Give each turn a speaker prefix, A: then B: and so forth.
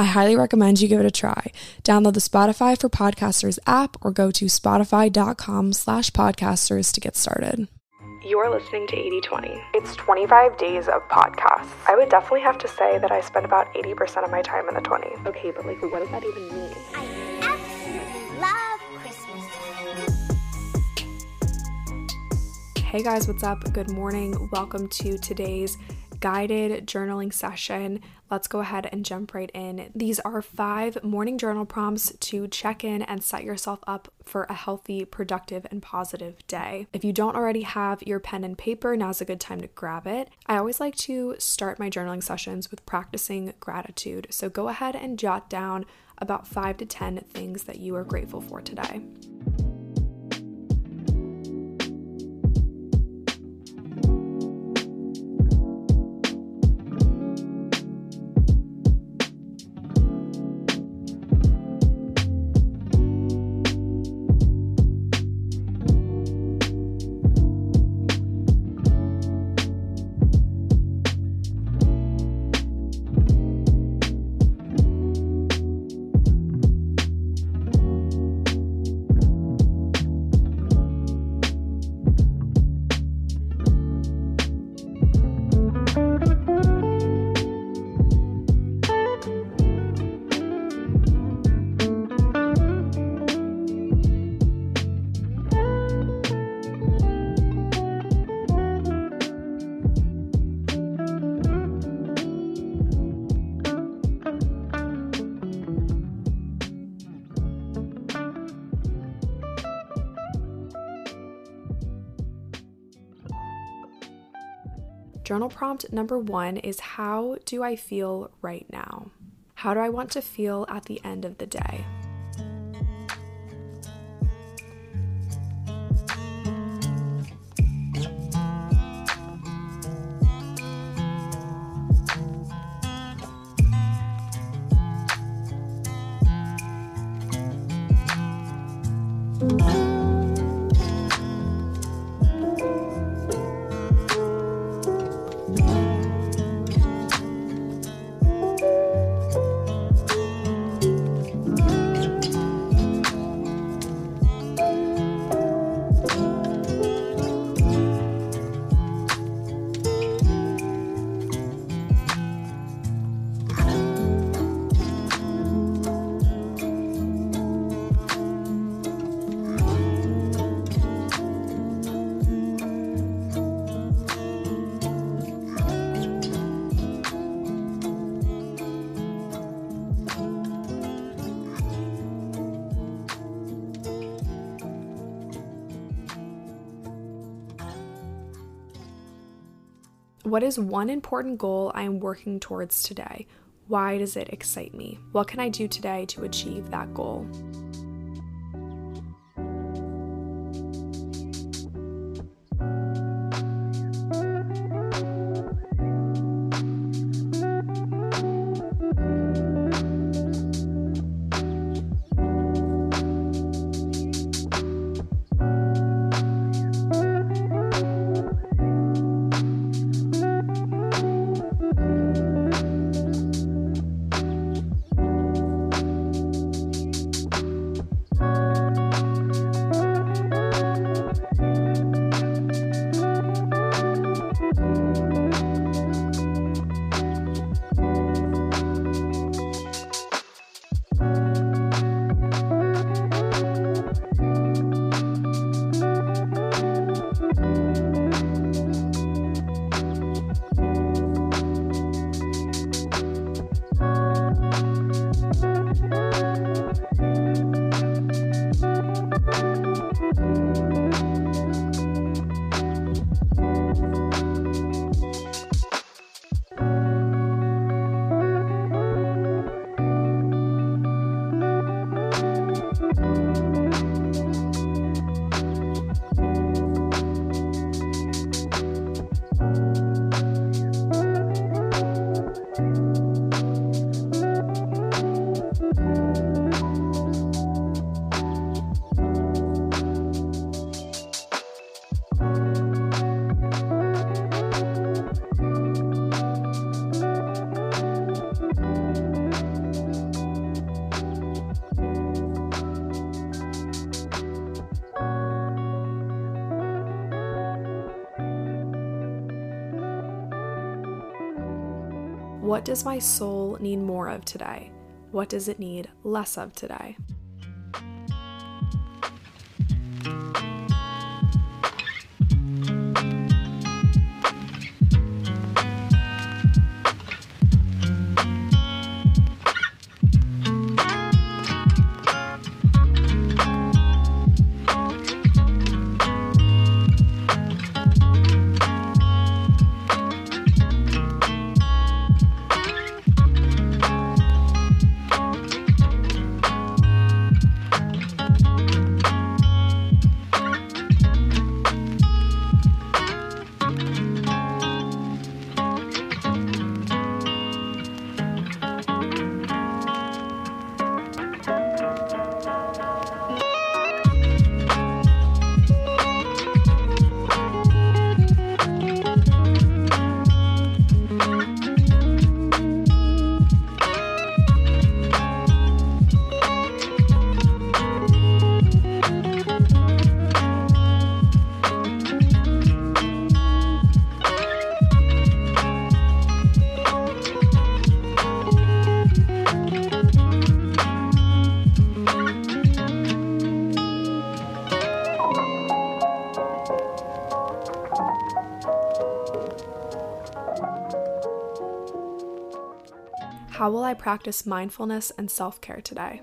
A: I highly recommend you give it a try. Download the Spotify for Podcasters app or go to spotify.com slash podcasters to get started. You're listening to 80/20. It's 25 days of podcasts. I would definitely have to say that I spend about 80% of my time in the 20s.
B: Okay, but like, what does that even mean?
C: I absolutely love Christmas.
A: Hey guys, what's up? Good morning. Welcome to today's guided journaling session. Let's go ahead and jump right in. These are five morning journal prompts to check in and set yourself up for a healthy, productive, and positive day. If you don't already have your pen and paper, now's a good time to grab it. I always like to start my journaling sessions with practicing gratitude. So go ahead and jot down about five to 10 things that you are grateful for today. Journal prompt number one is How do I feel right now? How do I want to feel at the end of the day? What is one important goal I am working towards today? Why does it excite me? What can I do today to achieve that goal? What does my soul need more of today? What does it need less of today? How will I practice mindfulness and self care today?